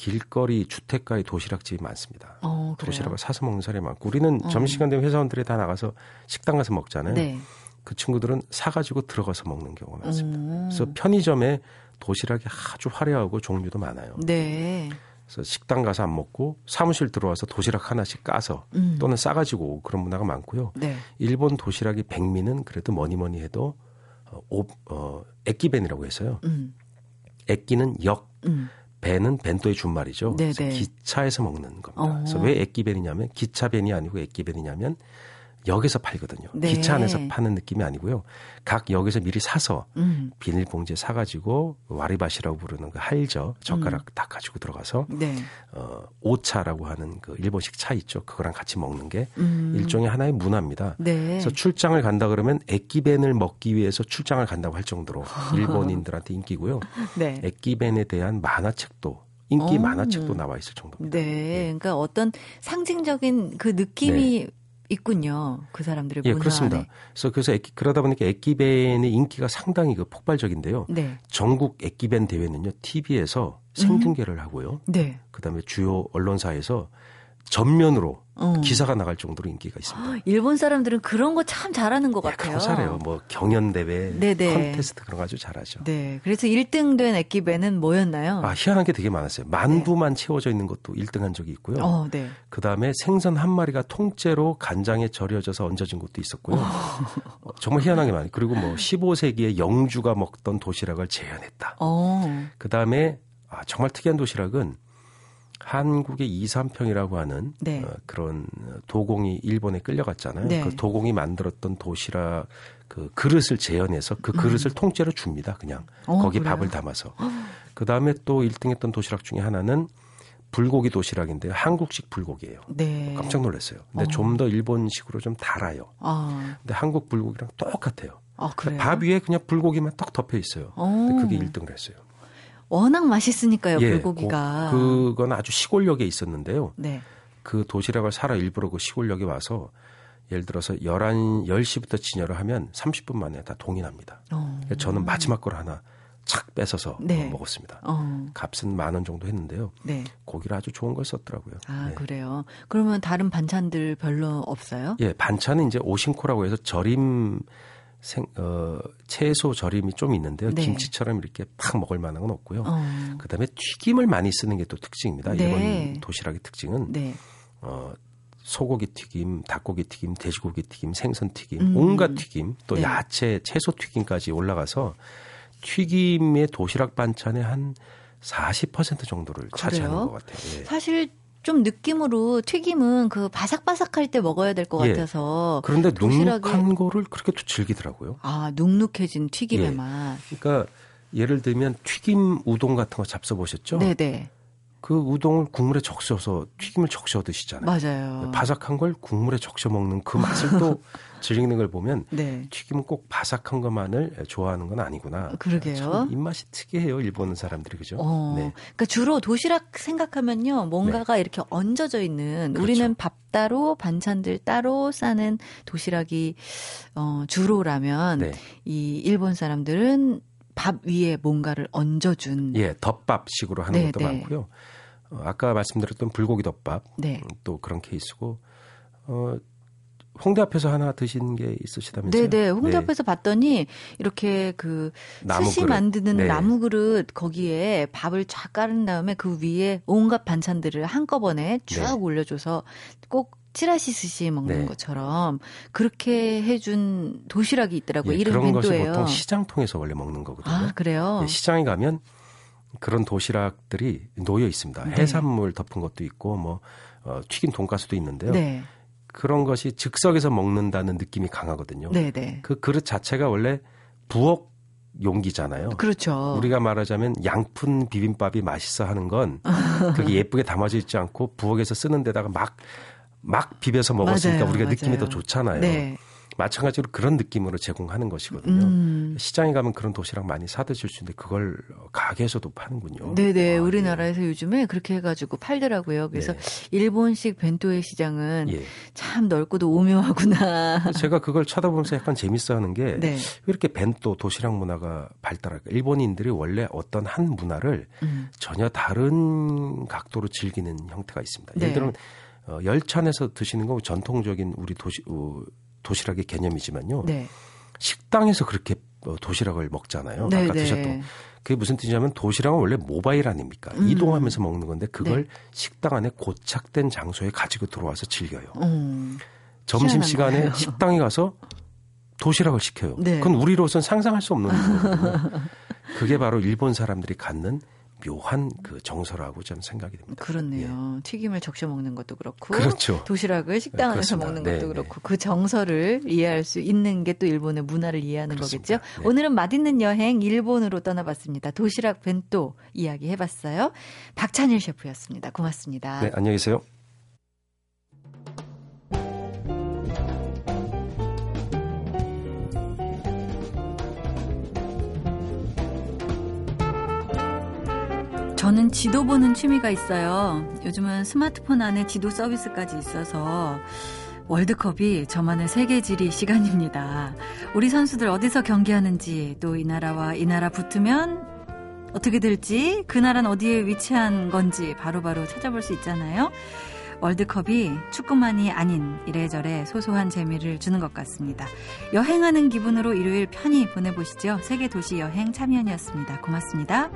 길거리 주택가의 도시락집이 많습니다. 어, 도시락을 사서 먹는 사람이 많고 우리는 어. 점심시간 되면 회사원들이 다 나가서 식당 가서 먹잖아요. 네. 그 친구들은 사가지고 들어가서 먹는 경우가 많습니다. 음. 그래서 편의점에 도시락이 아주 화려하고 종류도 많아요. 네. 그래서 식당 가서 안 먹고 사무실 들어와서 도시락 하나씩 까서 음. 또는 싸가지고 그런 문화가 많고요. 네. 일본 도시락이 백미는 그래도 뭐니 뭐니 해도 어, 오, 어, 액기벤이라고 해서요. 음. 액기는 역, 음. 벤은 벤또의 준말이죠. 기차에서 먹는 겁니다. 어. 그래서 왜 액기벤이냐면 기차벤이 아니고 액기벤이냐면 역에서 팔거든요. 네. 기차 안에서 파는 느낌이 아니고요. 각 역에서 미리 사서 음. 비닐봉지에 사가지고 와리바시라고 부르는 그 할저 젓가락 음. 다 가지고 들어가서 네. 어, 오차라고 하는 그 일본식 차 있죠. 그거랑 같이 먹는 게 음. 일종의 하나의 문화입니다. 네. 그래서 출장을 간다 그러면 액기벤을 먹기 위해서 출장을 간다고 할 정도로 일본인들한테 인기고요. 네. 액기벤에 대한 만화책도 인기 오. 만화책도 나와 있을 정도입니다. 네. 네. 그러니까 어떤 상징적인 그 느낌이 네. 있군요. 그 사람들의 예, 그렇습니다. 안에. 그래서 그래서 액기, 그러다 보니까 액기벤의 인기가 상당히 그 폭발적인데요. 네. 전국 액기벤 대회는요. TV에서 생중계를 음. 하고요. 네. 그다음에 주요 언론사에서 전면으로 어. 기사가 나갈 정도로 인기가 있습니다. 일본 사람들은 그런 거 참 잘하는 것 예, 같아요. 잘해요. 뭐 경연 대회, 네네. 컨테스트 그런 거 아주 잘하죠. 네. 그래서 1등 된 액기배는 뭐였나요? 아 희한한 게 되게 많았어요. 만두만 네. 채워져 있는 것도 1등 한 적이 있고요. 어, 네. 그 다음에 생선 한 마리가 통째로 간장에 절여져서 얹어진 것도 있었고요. 어. 어 정말 희한하게 많이. 그리고 뭐 15세기에 영주가 먹던 도시락을 재현했다. 어. 그 다음에 아, 정말 특이한 도시락은 한국의 이삼평이라고 하는 네. 어, 그런 도공이 일본에 끌려갔잖아요. 네. 그 도공이 만들었던 도시락 그 그릇을 재현해서 그 그릇을 음. 통째로 줍니다. 그냥 어, 거기 그래요? 밥을 담아서. 그 다음에 또 1등했던 도시락 중에 하나는 불고기 도시락인데요. 한국식 불고기예요. 네. 깜짝 놀랐어요. 근데 어. 좀더 일본식으로 좀 달아요. 아. 근데 한국 불고기랑 똑같아요. 아, 밥 위에 그냥 불고기만 떡 덮여 있어요. 어. 근데 그게 1등을 했어요. 워낙 맛있으니까요, 예, 불고기가. 그, 그건 아주 시골역에 있었는데요. 네. 그 도시락을 사러 일부러 그 시골역에 와서 예를 들어서 11, 10시부터 진열을 하면 30분 만에 다 동인합니다. 어. 저는 마지막 걸 하나 착 뺏어서 네. 먹었습니다. 어. 값은 만 원 정도 했는데요. 네. 고기를 아주 좋은 걸 썼더라고요. 아, 네. 그래요? 그러면 다른 반찬들 별로 없어요? 예, 반찬은 이제 오신코라고 해서 절임 생, 어, 채소 절임이 좀 있는데요. 네. 김치처럼 이렇게 팍 먹을 만한 건 없고요. 어. 그 다음에 튀김을 많이 쓰는 게 또 특징입니다. 네. 일본 도시락의 특징은 네. 어, 소고기 튀김, 닭고기 튀김, 돼지고기 튀김, 생선 튀김, 음. 온갖 튀김, 또 네. 야채, 채소 튀김까지 올라가서 튀김의 도시락 반찬의 한40% 정도를 차지하는 것 같아요. 예. 사실 좀 느낌으로 튀김은 그 바삭바삭할 때 먹어야 될것 예. 같아서. 그런데 도시락에... 눅눅한 거를 그렇게 또 즐기더라고요. 아, 눅눅해진 튀김의 예. 맛. 그러니까 예를 들면 튀김 우동 같은 거 잡숴 보셨죠? 네네. 그 우동을 국물에 적셔서 튀김을 적셔 드시잖아요. 맞아요. 바삭한 걸 국물에 적셔 먹는 그 맛을 또 즐기는 걸 보면 네. 튀김은 꼭 바삭한 것만을 좋아하는 건 아니구나. 그러게요. 입맛이 특이해요. 일본 사람들이 그죠? 어, 네. 그러니까 주로 도시락 생각하면요. 뭔가가 네. 이렇게 얹어져 있는 그렇죠. 우리는 밥 따로 반찬들 따로 싸는 도시락이 어, 주로라면 네. 이 일본 사람들은 밥 위에 뭔가를 얹어준 예 덮밥식으로 하는 네, 것도 네. 많고요. 어, 아까 말씀드렸던 불고기 덮밥 네. 음, 또 그런 케이스고 어, 홍대 앞에서 하나 드신 게 있으시다면서요? 네네. 홍대 네. 앞에서 봤더니 이렇게 그 스시 만드는 네. 나무 그릇 거기에 밥을 쫙 깔은 다음에 그 위에 온갖 반찬들을 한꺼번에 쭉 네. 올려줘서 꼭 찌라시 스시 먹는 네. 것처럼 그렇게 해준 도시락이 있더라고요. 예, 이름 그런 벤또예요. 것이 보통 시장 통해서 원래 먹는 거거든요. 아, 그래요? 예, 시장에 가면 그런 도시락들이 놓여 있습니다. 네. 해산물 덮은 것도 있고 뭐 어, 튀긴 돈가스도 있는데요. 네. 그런 것이 즉석에서 먹는다는 느낌이 강하거든요. 네네. 네. 그 그릇 자체가 원래 부엌 용기잖아요. 그렇죠. 우리가 말하자면 양푼 비빔밥이 맛있어 하는 건 그게 예쁘게 담아져 있지 않고 부엌에서 쓰는 데다가 막 막 비벼서 먹었으니까 맞아요, 우리가 맞아요. 느낌이 더 좋잖아요. 네. 마찬가지로 그런 느낌으로 제공하는 것이거든요. 음. 시장에 가면 그런 도시락 많이 사 드실 수 있는데 그걸 가게에서도 파는군요. 네네. 아, 우리나라에서 예. 요즘에 그렇게 해가지고 팔더라고요. 그래서 네. 일본식 벤토의 시장은 예. 참 넓고도 오묘하구나. 제가 그걸 쳐다보면서 약간 재밌어 하는 게 네. 이렇게 벤토 도시락 문화가 발달할까. 일본인들이 원래 어떤 한 문화를 음. 전혀 다른 각도로 즐기는 형태가 있습니다. 예를 네. 들면 어, 열차 안에서 드시는 건 전통적인 우리 도시 어, 도시락의 개념이지만요. 네. 식당에서 그렇게 어, 도시락을 먹잖아요. 네, 아까 네. 드셨던 그게 무슨 뜻이냐면 도시락은 원래 모바일 아닙니까? 음. 이동하면서 먹는 건데 그걸 네. 식당 안에 고착된 장소에 가지고 들어와서 즐겨요. 음. 점심 시간에 식당에 가서 도시락을 시켜요. 네. 그건 우리로선 상상할 수 없는 거거든요. 그게 바로 일본 사람들이 갖는 묘한 그 정서라고 저는 생각이 됩니다. 그렇네요. 예. 튀김을 적셔 먹는 것도 그렇고, 그렇죠. 도시락을 식당 안에서 네, 먹는 것도 네, 그렇고, 네. 그 정서를 이해할 수 있는 게 또 일본의 문화를 이해하는 그렇습니다. 거겠죠. 네. 오늘은 맛있는 여행 일본으로 떠나봤습니다. 도시락 벤또 이야기 해봤어요. 박찬일 셰프였습니다. 고맙습니다. 네, 안녕히 계세요. 저는 지도 보는 취미가 있어요. 요즘은 스마트폰 안에 지도 서비스까지 있어서 월드컵이 저만의 세계지리 시간입니다. 우리 선수들 어디서 경기하는지 또 이 나라와 이 나라 붙으면 어떻게 될지 그 나라는 어디에 위치한 건지 바로바로 바로 찾아볼 수 있잖아요. 월드컵이 축구만이 아닌 이래저래 소소한 재미를 주는 것 같습니다. 여행하는 기분으로 일요일 편히 보내보시죠. 세계 도시 여행 참여연이었습니다. 고맙습니다.